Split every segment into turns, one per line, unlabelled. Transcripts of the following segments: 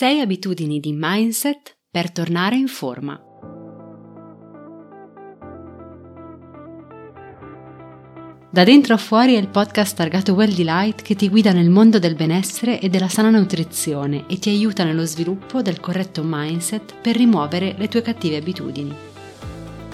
6 abitudini di mindset per tornare in forma. Da dentro a fuori è il podcast targato Well Delight che ti guida nel mondo del benessere e della sana nutrizione e ti aiuta nello sviluppo del corretto mindset per rimuovere le tue cattive abitudini.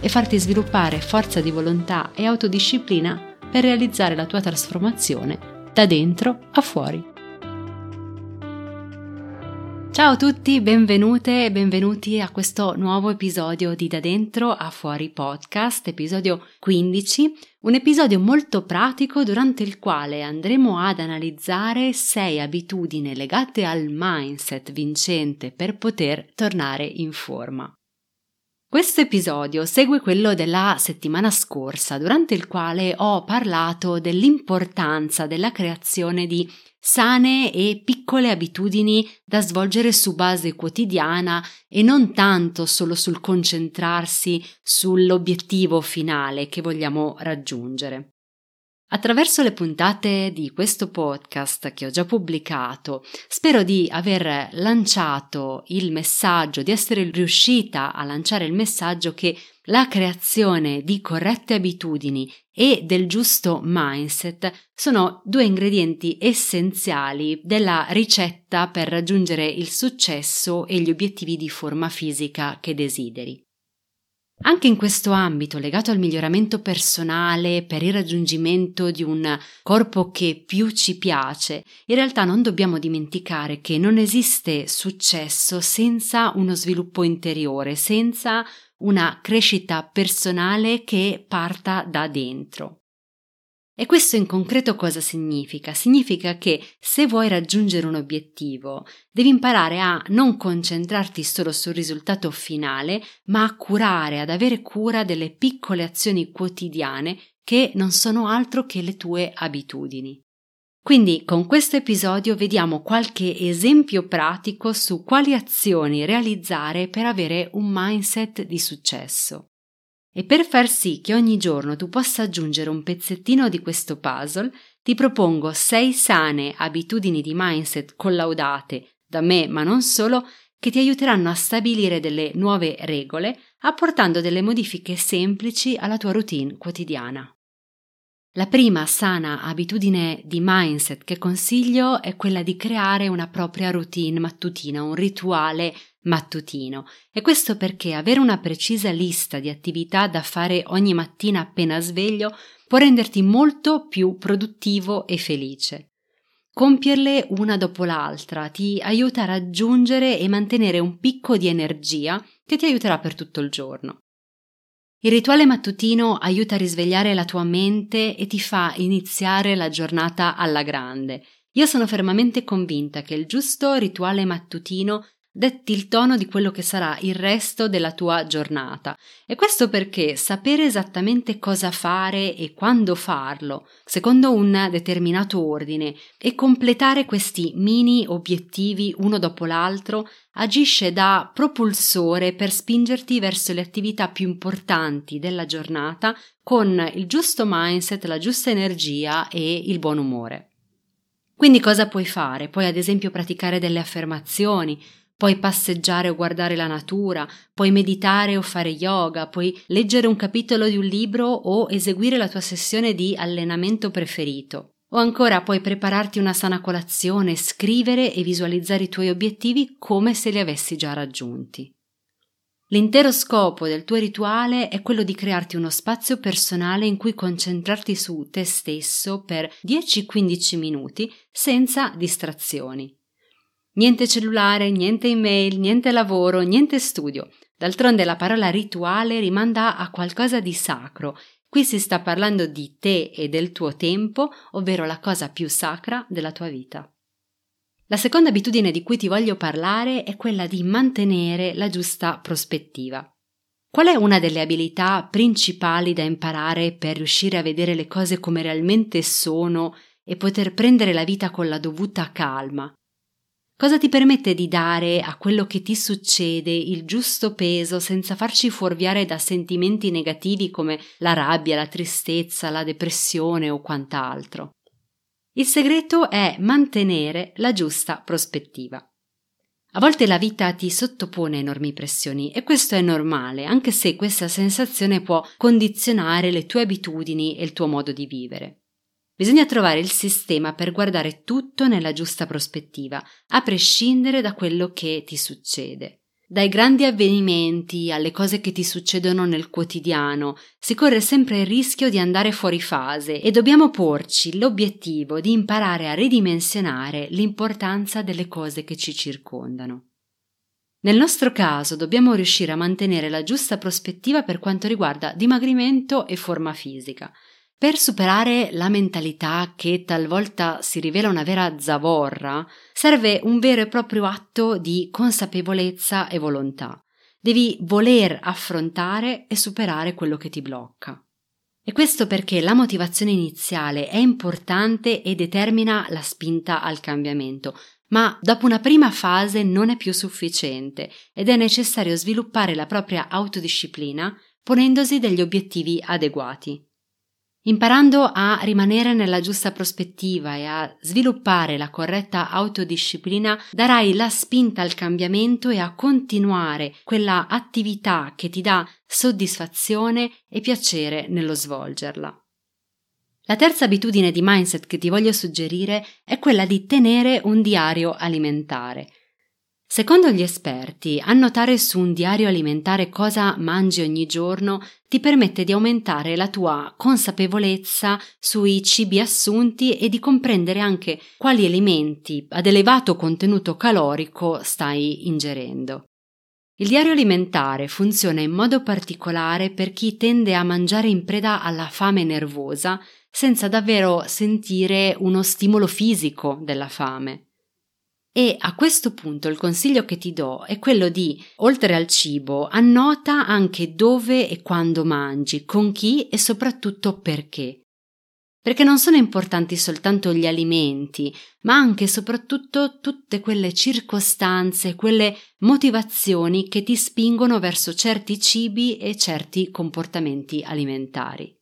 e farti sviluppare forza di volontà e autodisciplina per realizzare la tua trasformazione da dentro a fuori. Ciao a tutti, benvenute e benvenuti a questo nuovo episodio di Da Dentro a Fuori podcast, episodio 15, un episodio molto pratico durante il quale andremo ad analizzare sei abitudini legate al mindset vincente per poter tornare in forma. Questo episodio segue quello della settimana scorsa, durante il quale ho parlato dell'importanza della creazione di sane e piccole abitudini da svolgere su base quotidiana e non tanto solo sul concentrarsi sull'obiettivo finale che vogliamo raggiungere. Attraverso le puntate di questo podcast che ho già pubblicato, spero di aver lanciato il messaggio, di essere riuscita a lanciare il messaggio che la creazione di corrette abitudini e del giusto mindset sono due ingredienti essenziali della ricetta per raggiungere il successo e gli obiettivi di forma fisica che desideri. Anche in questo ambito, legato al miglioramento personale per il raggiungimento di un corpo che più ci piace, in realtà non dobbiamo dimenticare che non esiste successo senza uno sviluppo interiore, senza una crescita personale che parta da dentro. E questo in concreto cosa significa? Significa che se vuoi raggiungere un obiettivo, devi imparare a non concentrarti solo sul risultato finale, ma a curare, ad avere cura delle piccole azioni quotidiane che non sono altro che le tue abitudini. Quindi con questo episodio vediamo qualche esempio pratico su quali azioni realizzare per avere un mindset di successo. E per far sì che ogni giorno tu possa aggiungere un pezzettino di questo puzzle, ti propongo sei sane abitudini di mindset collaudate da me, ma non solo, che ti aiuteranno a stabilire delle nuove regole, apportando delle modifiche semplici alla tua routine quotidiana. La prima sana abitudine di mindset che consiglio è quella di creare una propria routine mattutina, un rituale mattutino. E questo perché avere una precisa lista di attività da fare ogni mattina appena sveglio può renderti molto più produttivo e felice. Compierle una dopo l'altra ti aiuta a raggiungere e mantenere un picco di energia che ti aiuterà per tutto il giorno. Il rituale mattutino aiuta a risvegliare la tua mente e ti fa iniziare la giornata alla grande. Io sono fermamente convinta che il giusto rituale mattutino detti il tono di quello che sarà il resto della tua giornata. E questo perché sapere esattamente cosa fare e quando farlo, secondo un determinato ordine, e completare questi mini obiettivi uno dopo l'altro, agisce da propulsore per spingerti verso le attività più importanti della giornata con il giusto mindset, la giusta energia e il buon umore. Quindi cosa puoi fare? Puoi ad esempio praticare delle affermazioni, Puoi passeggiare o guardare la natura, puoi meditare o fare yoga, puoi leggere un capitolo di un libro o eseguire la tua sessione di allenamento preferito. O ancora puoi prepararti una sana colazione, scrivere e visualizzare i tuoi obiettivi come se li avessi già raggiunti. L'intero scopo del tuo rituale è quello di crearti uno spazio personale in cui concentrarti su te stesso per 10-15 minuti senza distrazioni. Niente cellulare, niente email, niente lavoro, niente studio. D'altronde la parola rituale rimanda a qualcosa di sacro. Qui si sta parlando di te e del tuo tempo, ovvero la cosa più sacra della tua vita. La seconda abitudine di cui ti voglio parlare è quella di mantenere la giusta prospettiva. Qual è una delle abilità principali da imparare per riuscire a vedere le cose come realmente sono e poter prendere la vita con la dovuta calma? Cosa ti permette di dare a quello che ti succede il giusto peso senza farci fuorviare da sentimenti negativi come la rabbia, la tristezza, la depressione o quant'altro? Il segreto è mantenere la giusta prospettiva. A volte la vita ti sottopone enormi pressioni e questo è normale, anche se questa sensazione può condizionare le tue abitudini e il tuo modo di vivere. Bisogna trovare il sistema per guardare tutto nella giusta prospettiva, a prescindere da quello che ti succede. Dai grandi avvenimenti alle cose che ti succedono nel quotidiano, si corre sempre il rischio di andare fuori fase e dobbiamo porci l'obiettivo di imparare a ridimensionare l'importanza delle cose che ci circondano. Nel nostro caso dobbiamo riuscire a mantenere la giusta prospettiva per quanto riguarda dimagrimento e forma fisica, per superare la mentalità che talvolta si rivela una vera zavorra, serve un vero e proprio atto di consapevolezza e volontà. Devi voler affrontare e superare quello che ti blocca. E questo perché la motivazione iniziale è importante e determina la spinta al cambiamento, ma dopo una prima fase non è più sufficiente ed è necessario sviluppare la propria autodisciplina ponendosi degli obiettivi adeguati. Imparando a rimanere nella giusta prospettiva e a sviluppare la corretta autodisciplina, darai la spinta al cambiamento e a continuare quella attività che ti dà soddisfazione e piacere nello svolgerla. La terza abitudine di mindset che ti voglio suggerire è quella di tenere un diario alimentare. Secondo gli esperti, annotare su un diario alimentare cosa mangi ogni giorno ti permette di aumentare la tua consapevolezza sui cibi assunti e di comprendere anche quali alimenti ad elevato contenuto calorico stai ingerendo. Il diario alimentare funziona in modo particolare per chi tende a mangiare in preda alla fame nervosa senza davvero sentire uno stimolo fisico della fame. E a questo punto il consiglio che ti do è quello di, oltre al cibo, annota anche dove e quando mangi, con chi e soprattutto perché. Perché non sono importanti soltanto gli alimenti, ma anche e soprattutto tutte quelle circostanze, quelle motivazioni che ti spingono verso certi cibi e certi comportamenti alimentari.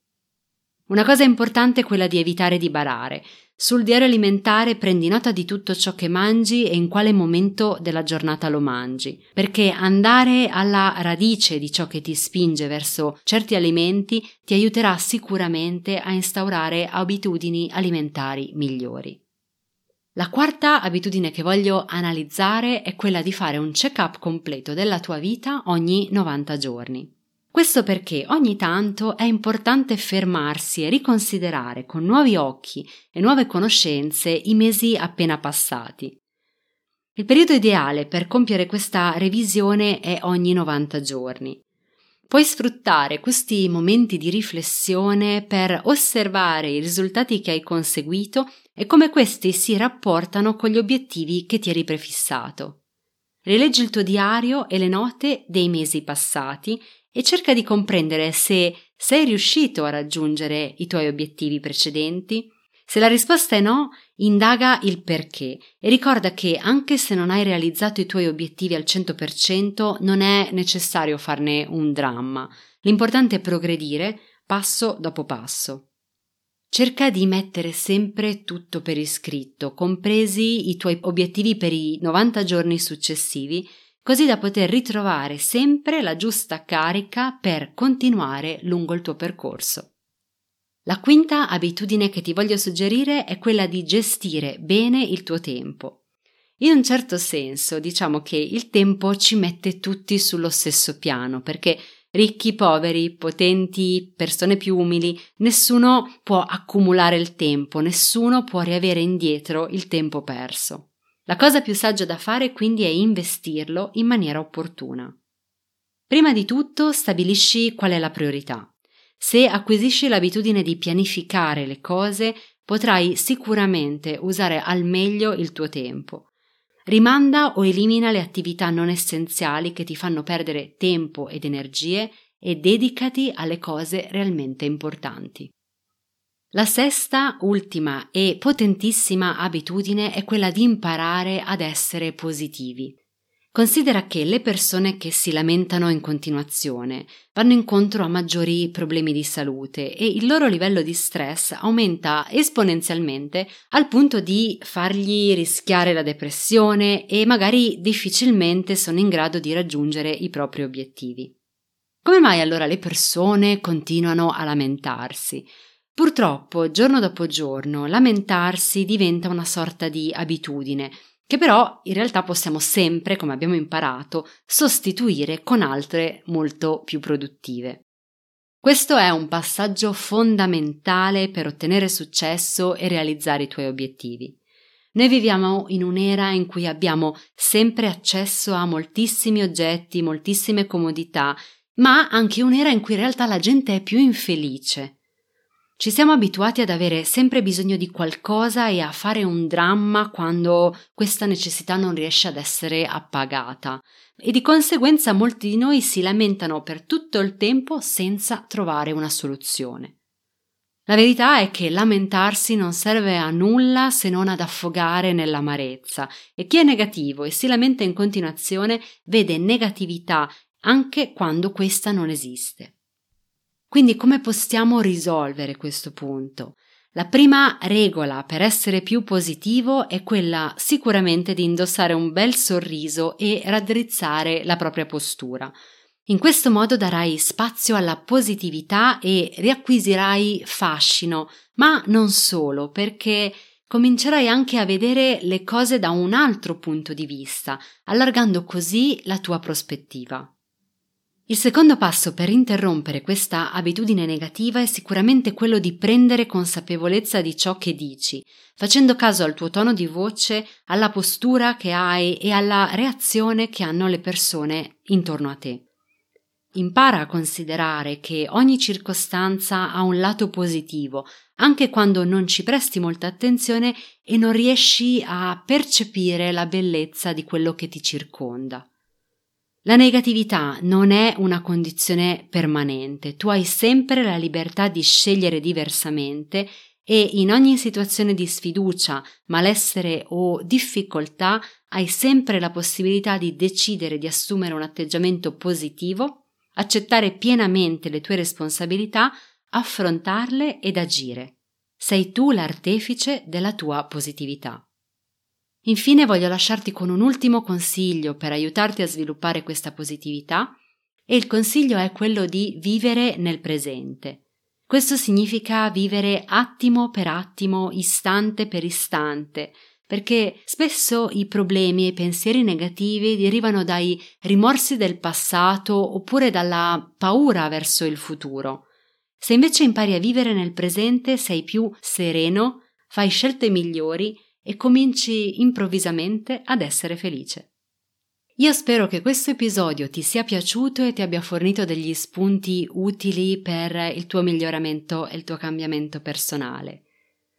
Una cosa importante è quella di evitare di barare, sul diario alimentare prendi nota di tutto ciò che mangi e in quale momento della giornata lo mangi, perché andare alla radice di ciò che ti spinge verso certi alimenti ti aiuterà sicuramente a instaurare abitudini alimentari migliori. La quarta abitudine che voglio analizzare è quella di fare un check-up completo della tua vita ogni 90 giorni. Questo perché ogni tanto è importante fermarsi e riconsiderare con nuovi occhi e nuove conoscenze i mesi appena passati. Il periodo ideale per compiere questa revisione è ogni 90 giorni. Puoi sfruttare questi momenti di riflessione per osservare i risultati che hai conseguito e come questi si rapportano con gli obiettivi che ti eri prefissato. Rileggi il tuo diario e le note dei mesi passati e cerca di comprendere se sei riuscito a raggiungere i tuoi obiettivi precedenti. Se la risposta è no, indaga il perché e ricorda che anche se non hai realizzato i tuoi obiettivi al 100%, non è necessario farne un dramma. L'importante è progredire passo dopo passo. Cerca di mettere sempre tutto per iscritto, compresi i tuoi obiettivi per i 90 giorni successivi così da poter ritrovare sempre la giusta carica per continuare lungo il tuo percorso. La quinta abitudine che ti voglio suggerire è quella di gestire bene il tuo tempo. In un certo senso diciamo che il tempo ci mette tutti sullo stesso piano perché ricchi, poveri, potenti, persone più umili, nessuno può accumulare il tempo, nessuno può riavere indietro il tempo perso. La cosa più saggia da fare quindi è investirlo in maniera opportuna. Prima di tutto stabilisci qual è la priorità. Se acquisisci l'abitudine di pianificare le cose, potrai sicuramente usare al meglio il tuo tempo. Rimanda o elimina le attività non essenziali che ti fanno perdere tempo ed energie e dedicati alle cose realmente importanti. La sesta, ultima e potentissima abitudine è quella di imparare ad essere positivi. Considera che le persone che si lamentano in continuazione vanno incontro a maggiori problemi di salute e il loro livello di stress aumenta esponenzialmente al punto di fargli rischiare la depressione e magari difficilmente sono in grado di raggiungere i propri obiettivi. Come mai allora le persone continuano a lamentarsi? Purtroppo, giorno dopo giorno, lamentarsi diventa una sorta di abitudine, che però in realtà possiamo sempre, come abbiamo imparato, sostituire con altre molto più produttive. Questo è un passaggio fondamentale per ottenere successo e realizzare i tuoi obiettivi. Noi viviamo in un'era in cui abbiamo sempre accesso a moltissimi oggetti, moltissime comodità, ma anche un'era in cui in realtà la gente è più infelice. Ci siamo abituati ad avere sempre bisogno di qualcosa e a fare un dramma quando questa necessità non riesce ad essere appagata e di conseguenza molti di noi si lamentano per tutto il tempo senza trovare una soluzione. La verità è che lamentarsi non serve a nulla se non ad affogare nell'amarezza e chi è negativo e si lamenta in continuazione vede negatività anche quando questa non esiste. Quindi come possiamo risolvere questo punto? La prima regola per essere più positivo è quella sicuramente di indossare un bel sorriso e raddrizzare la propria postura. In questo modo darai spazio alla positività e riacquisirai fascino, ma non solo, perché comincerai anche a vedere le cose da un altro punto di vista, allargando così la tua prospettiva. Il secondo passo per interrompere questa abitudine negativa è sicuramente quello di prendere consapevolezza di ciò che dici, facendo caso al tuo tono di voce, alla postura che hai e alla reazione che hanno le persone intorno a te. Impara a considerare che ogni circostanza ha un lato positivo, anche quando non ci presti molta attenzione e non riesci a percepire la bellezza di quello che ti circonda. La negatività non è una condizione permanente, tu hai sempre la libertà di scegliere diversamente e in ogni situazione di sfiducia, malessere o difficoltà hai sempre la possibilità di decidere di assumere un atteggiamento positivo, accettare pienamente le tue responsabilità, affrontarle ed agire. Sei tu l'artefice della tua positività. Infine voglio lasciarti con un ultimo consiglio per aiutarti a sviluppare questa positività e il consiglio è quello di vivere nel presente. Questo significa vivere attimo per attimo, istante per istante, perché spesso i problemi e i pensieri negativi derivano dai rimorsi del passato oppure dalla paura verso il futuro. Se invece impari a vivere nel presente sei più sereno, fai scelte migliori e cominci improvvisamente ad essere felice. Io spero che questo episodio ti sia piaciuto e ti abbia fornito degli spunti utili per il tuo miglioramento e il tuo cambiamento personale.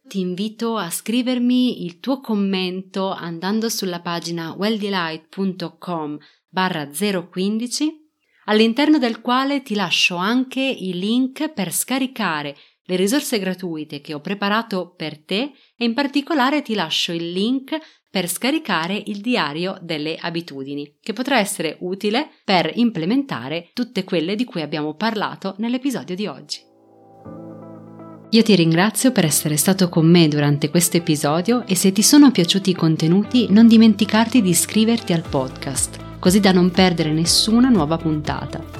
Ti invito a scrivermi il tuo commento andando sulla pagina welldelight.com barra 015 all'interno del quale ti lascio anche i link per scaricare le risorse gratuite che ho preparato per te e in particolare ti lascio il link per scaricare il diario delle abitudini, che potrà essere utile per implementare tutte quelle di cui abbiamo parlato nell'episodio di oggi. Io ti ringrazio per essere stato con me durante questo episodio e se ti sono piaciuti i contenuti non dimenticarti di iscriverti al podcast, così da non perdere nessuna nuova puntata.